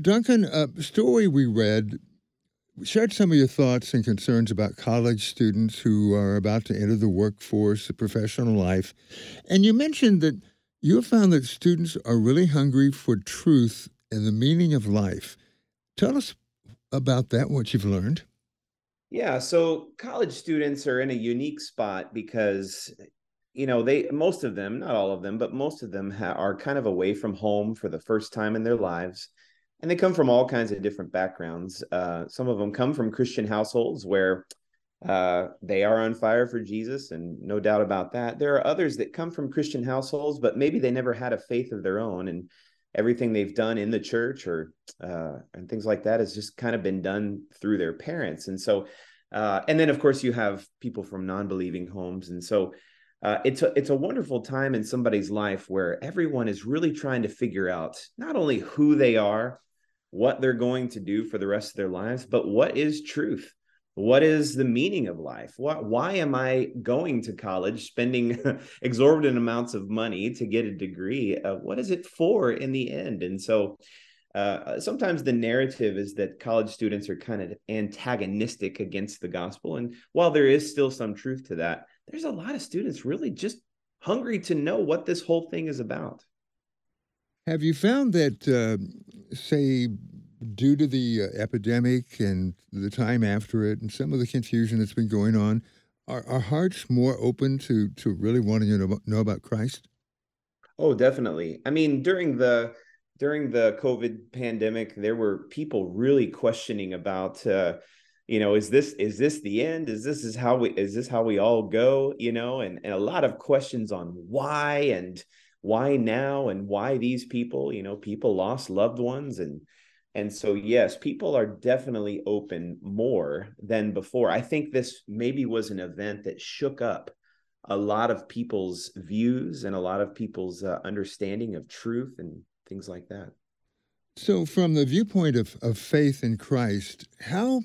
Duncan, uh, a story we read shared some of your thoughts and concerns about college students who are about to enter the workforce, the professional life. And you mentioned that you have found that students are really hungry for truth and the meaning of life. Tell us about that, what you've learned. Yeah, so college students are in a unique spot because you know they most of them not all of them but most of them ha- are kind of away from home for the first time in their lives and they come from all kinds of different backgrounds. Uh, some of them come from christian households where uh, they are on fire for jesus and no doubt about that. There are others that come from christian households but maybe they never had a faith of their own and everything they've done in the church or uh, and things like that has just kind of been done through their parents. And so uh, and then of course you have people from non-believing homes. And so uh, it's a it's a wonderful time in somebody's life where everyone is really trying to figure out not only who they are what they're going to do for the rest of their lives but what is truth? What is the meaning of life? What, why am i going to college spending exorbitant amounts of money to get a degree? Uh, what is it for in the end? And so uh, sometimes the narrative is that college students are kind of antagonistic against the gospel. And while there is still some truth to that there's a lot of students really just hungry to know what this whole thing is about have you found that uh, say due to the uh, epidemic and the time after it and some of the confusion that's been going on, are our hearts more open to to really wanting to know, know about Christ? Oh, definitely. I mean, during the during the COVID pandemic, there were people really questioning about, uh, you know, is this is this the end? Is this is how we is this how we all go? You know, and and a lot of questions on why and why now and why these people. You know, people lost loved ones and and so, yes, people are definitely open more than before. I think this maybe was an event that shook up a lot of people's views and a lot of people's uh, understanding of truth and things like that. So, from the viewpoint of, of faith in Christ, how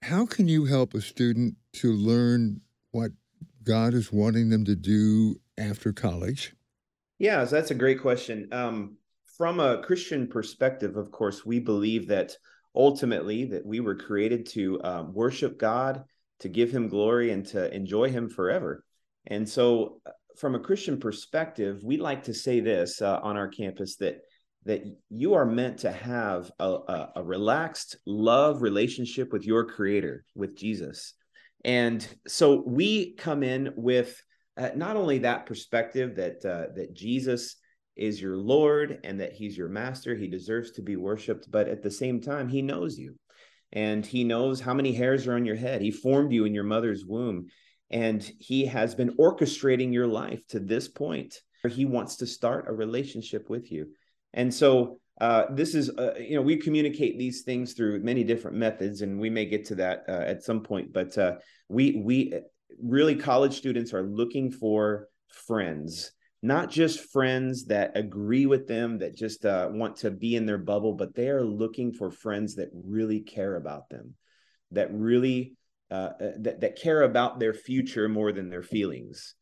how can you help a student to learn what God is wanting them to do after college? Yeah, so that's a great question. Um, from a Christian perspective, of course, we believe that ultimately that we were created to um, worship God, to give Him glory, and to enjoy Him forever. And so, uh, from a Christian perspective, we like to say this uh, on our campus that that you are meant to have a, a, a relaxed love relationship with your Creator, with Jesus. And so we come in with uh, not only that perspective that uh, that Jesus is your Lord and that he's your master. He deserves to be worshiped, but at the same time, he knows you and he knows how many hairs are on your head. He formed you in your mother's womb and he has been orchestrating your life to this point where he wants to start a relationship with you. And so, uh, this is, uh, you know, we communicate these things through many different methods, and we may get to that uh, at some point. But uh, we, we really, college students are looking for friends not just friends that agree with them that just uh, want to be in their bubble but they are looking for friends that really care about them that really uh, uh, that, that care about their future more than their feelings.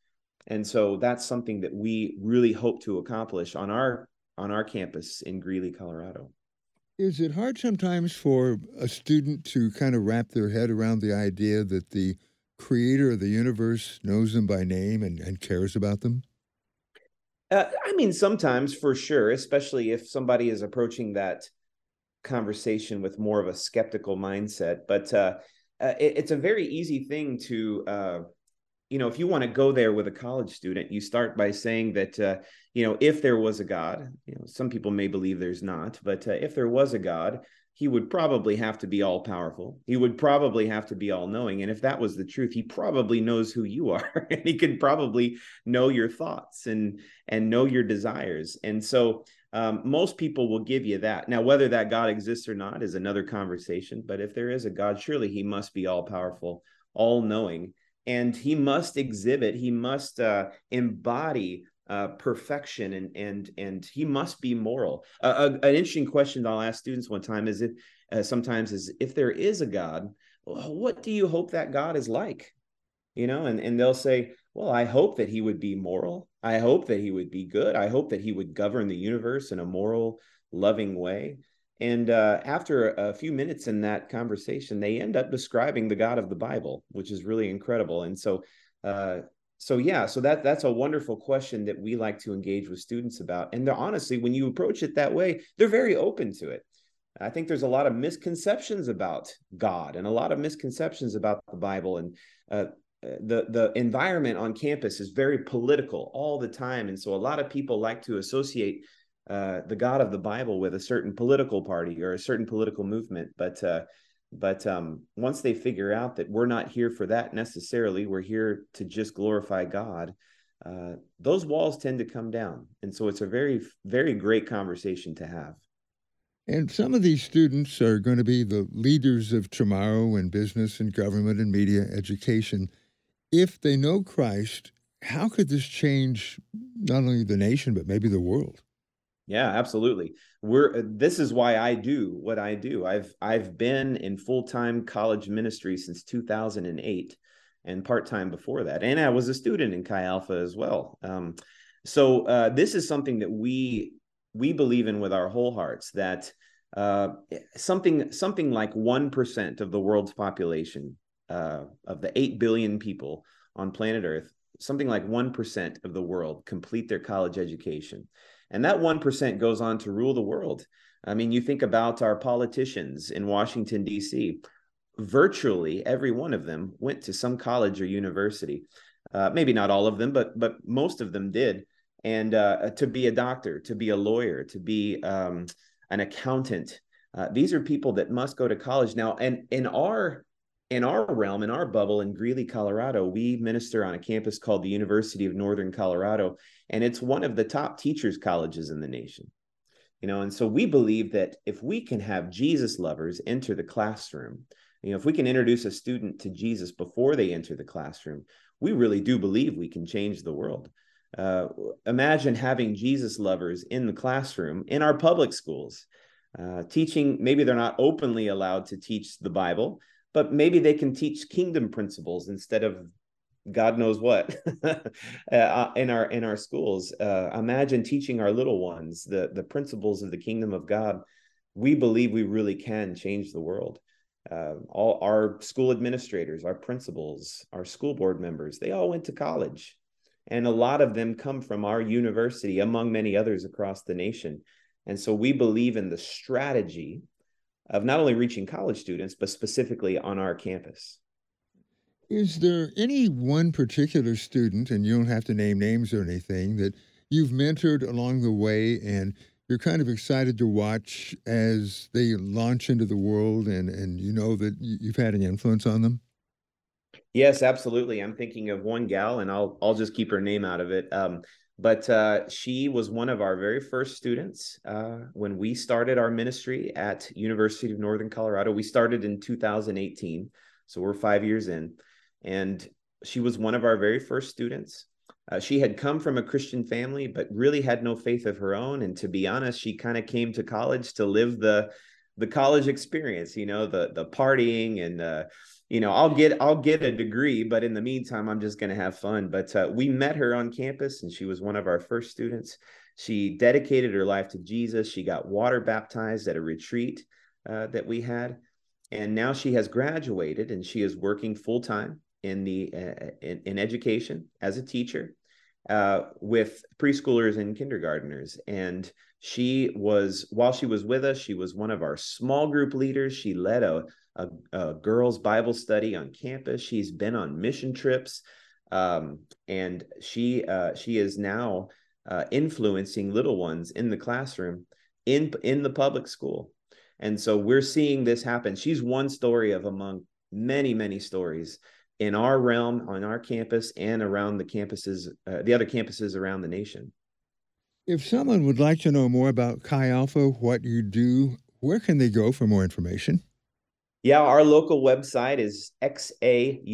And so that's something that we really hope to accomplish on our on our campus in greeley colorado. Is it hard sometimes for a student to kind of wrap their head around the idea that the creator of the universe knows them by name and, and cares about them uh, I mean, sometimes for sure, especially if somebody is approaching that conversation with more of a skeptical mindset. But uh, uh, it, it's a very easy thing to, uh, you know, if you want to go there with a college student, you start by saying that, uh, you know, if there was a God, you know, some people may believe there's not, but uh, if there was a God, he would probably have to be all powerful. He would probably have to be all knowing. And if that was the truth, he probably knows who you are and he could probably know your thoughts and and know your desires. And so um, most people will give you that. Now, whether that God exists or not is another conversation. But if there is a God, surely he must be all powerful, all knowing, and he must exhibit, he must uh, embody uh, perfection and and and he must be moral. Uh, a, an interesting question that I'll ask students one time is if uh, sometimes is if there is a God, what do you hope that God is like? You know, and and they'll say, well, I hope that he would be moral. I hope that he would be good. I hope that he would govern the universe in a moral, loving way. And uh, after a, few minutes in that conversation, they end up describing the God of the Bible, which is really incredible. And so, uh, so yeah, so that that's a wonderful question that we like to engage with students about. And they're honestly, when you approach it that way, they're very open to it. I think there's a lot of misconceptions about God and a lot of misconceptions about the Bible. And uh, the the environment on campus is very political all the time, and so a lot of people like to associate uh, the God of the Bible with a certain political party or a certain political movement. But uh, but um, once they figure out that we're not here for that necessarily, we're here to just glorify God. Uh, those walls tend to come down, and so it's a very very great conversation to have. And some of these students are going to be the leaders of tomorrow in business and government and media education. If they know Christ, how could this change not only the nation, but maybe the world? Yeah, absolutely. We're uh, this is why I do what I do. I've I've been in full-time college ministry since 2008 and part-time before that. And I was a student in Chi Alpha as well. Um, so uh, this is something that we we believe in with our whole hearts that uh, something something like 1% of the world's population uh, of the 8 billion people on planet earth something like 1% of the world complete their college education and that 1% goes on to rule the world. I mean, you think about our politicians in Washington, D.C., virtually every one of them went to some college or university. Uh, maybe not all of them, but but most of them did. And uh, to be a doctor, to be a lawyer, to be um, an accountant, uh, these are people that must go to college now. And in our in our realm, in our bubble in Greeley, Colorado, we minister on a campus called the University of Northern Colorado, and it's one of the top teachers colleges in the nation. You know and so we believe that if we can have jesus lovers enter the classroom you know if we can introduce a student to jesus before they enter the classroom we really do believe we can change the world. Uh, imagine having jesus lovers in the classroom in our public schools uh, teaching maybe they're not openly allowed to teach the bible but maybe they can teach kingdom principles instead of God knows what uh, in our in our schools. Uh, imagine teaching our little ones the the principles of the kingdom of God. We believe we really can change the world. Uh, all our school administrators, our principals, our school board members, they all went to college, and a lot of them come from our university, among many others across the nation. And so we believe in the strategy of not only reaching college students, but specifically on our campus. Is there any one particular student, and you don't have to name names or anything, that you've mentored along the way and you're kind of excited to watch as they launch into the world and, and you know that you've had an influence on them? Yes, absolutely. I'm thinking of one gal, and I'll I'll just keep her name out of it. Um, but uh, she was one of our very first students uh, when we started our ministry at University of Northern Colorado. We started in 2018, so we're five years in and she was one of our very first students. Uh, she had come from a Christian family, but really had no faith of her own. And to be honest, she kind of came to college to live the the college experience. You know, the the partying and you know, I'll get I'll get a degree, but in the meantime, I'm just going to have fun. But uh, we met her on campus, and she was one of our first students. She dedicated her life to Jesus. She got water baptized at a retreat uh, that we had, and now she has graduated and she is working full time in the uh, in, in, education as a teacher uh, with preschoolers and kindergarteners. And she was while she was with us she was one of our small group leaders. She led a, a, a girls bible study on campus. She's been on mission trips. Um, and she uh, she is now uh, influencing little ones in the classroom in in the public school. And so we're seeing this happen. She's one story of among many many stories in our realm on our campus and around the campuses uh, the other campuses around the nation. If someone would like to know more about chi alpha what you do where can they go for more information? Yeah our local website is xaunc.com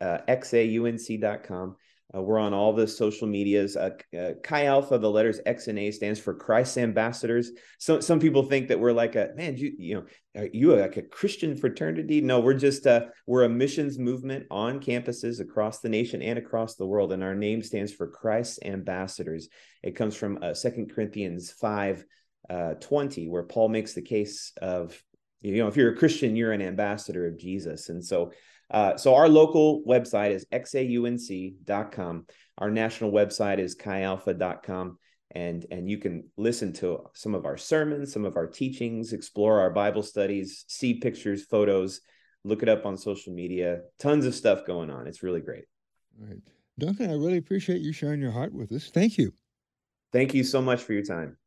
uh, xaunc.com uh, we're on all the social medias. Uh, uh, Chi Alpha, the letters X and A stands for Christ's ambassadors. So some people think that we're like a man. You you know, are you like a Christian fraternity? No, we're just uh, we're a missions movement on campuses across the nation and across the world, and our name stands for Christ's ambassadors. It comes from uh, Second Corinthians five. uh, 20, where Paul makes the case of, you know, if you're a Christian, you're an ambassador of Jesus. And so, uh, so our local website is xaunc.com. Our national website is chialpha.com. And, and you can listen to some of our sermons, some of our teachings, explore our Bible studies, see pictures, photos, look it up on social media. Tons of stuff going on. It's really great. Right. Duncan, I really appreciate you sharing your heart with us. Thank you. Thank you so much for your time.